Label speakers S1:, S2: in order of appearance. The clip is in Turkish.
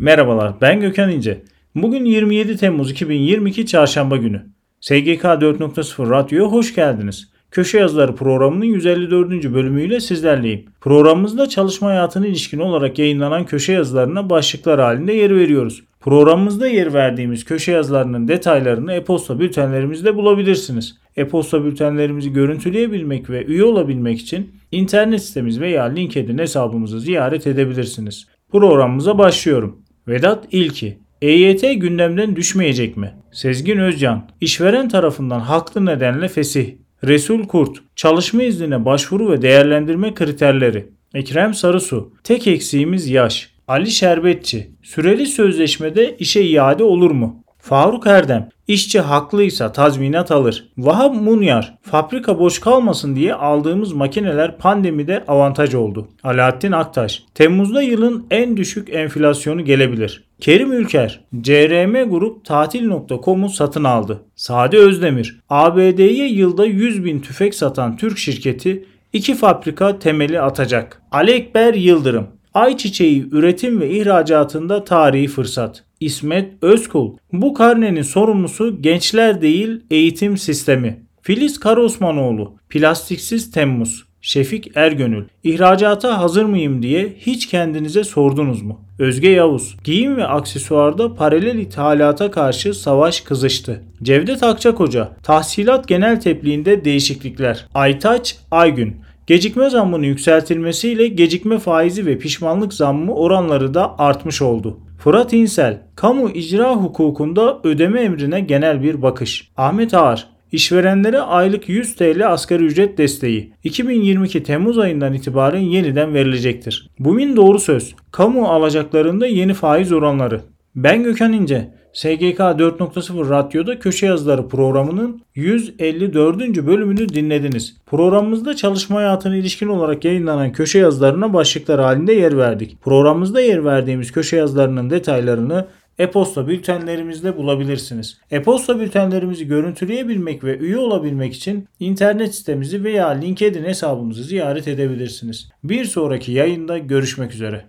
S1: Merhabalar ben Gökhan İnce. Bugün 27 Temmuz 2022 Çarşamba günü. SGK 4.0 Radyo'ya hoş geldiniz. Köşe Yazıları programının 154. bölümüyle sizlerleyim. Programımızda çalışma hayatına ilişkin olarak yayınlanan köşe yazılarına başlıklar halinde yer veriyoruz. Programımızda yer verdiğimiz köşe yazılarının detaylarını e-posta bültenlerimizde bulabilirsiniz. E-posta bültenlerimizi görüntüleyebilmek ve üye olabilmek için internet sitemiz veya LinkedIn hesabımızı ziyaret edebilirsiniz. Programımıza başlıyorum. Vedat İlki EYT gündemden düşmeyecek mi? Sezgin Özcan, işveren tarafından haklı nedenle fesih. Resul Kurt, çalışma iznine başvuru ve değerlendirme kriterleri. Ekrem Sarısu, tek eksiğimiz yaş. Ali Şerbetçi, süreli sözleşmede işe iade olur mu? Faruk Erdem, işçi haklıysa tazminat alır. Vahap Munyar, fabrika boş kalmasın diye aldığımız makineler pandemide avantaj oldu. Alaaddin Aktaş, Temmuz'da yılın en düşük enflasyonu gelebilir. Kerim Ülker, CRM Grup Tatil.com'u satın aldı. Sade Özdemir, ABD'ye yılda 100 bin tüfek satan Türk şirketi iki fabrika temeli atacak. Ali Ekber Yıldırım, Ayçiçeği üretim ve ihracatında tarihi fırsat. İsmet Özkul. Bu karnenin sorumlusu gençler değil eğitim sistemi. Filiz Karaosmanoğlu. Plastiksiz Temmuz. Şefik Ergönül. İhracata hazır mıyım diye hiç kendinize sordunuz mu? Özge Yavuz. Giyim ve aksesuarda paralel ithalata karşı savaş kızıştı. Cevdet Akçakoca. Tahsilat genel tebliğinde değişiklikler. Aytaç Aygün. Gecikme zammının yükseltilmesiyle gecikme faizi ve pişmanlık zammı oranları da artmış oldu. Fırat İnsel, kamu icra hukukunda ödeme emrine genel bir bakış. Ahmet Ağar, İşverenlere aylık 100 TL asgari ücret desteği 2022 Temmuz ayından itibaren yeniden verilecektir. Bumin doğru söz. Kamu alacaklarında yeni faiz oranları. Ben Gökhan İnce. SGK 4.0 Radyo'da Köşe Yazıları programının 154. bölümünü dinlediniz. Programımızda çalışma hayatına ilişkin olarak yayınlanan köşe yazılarına başlıklar halinde yer verdik. Programımızda yer verdiğimiz köşe yazılarının detaylarını e-posta bültenlerimizde bulabilirsiniz. E-posta bültenlerimizi görüntüleyebilmek ve üye olabilmek için internet sitemizi veya LinkedIn hesabımızı ziyaret edebilirsiniz. Bir sonraki yayında görüşmek üzere.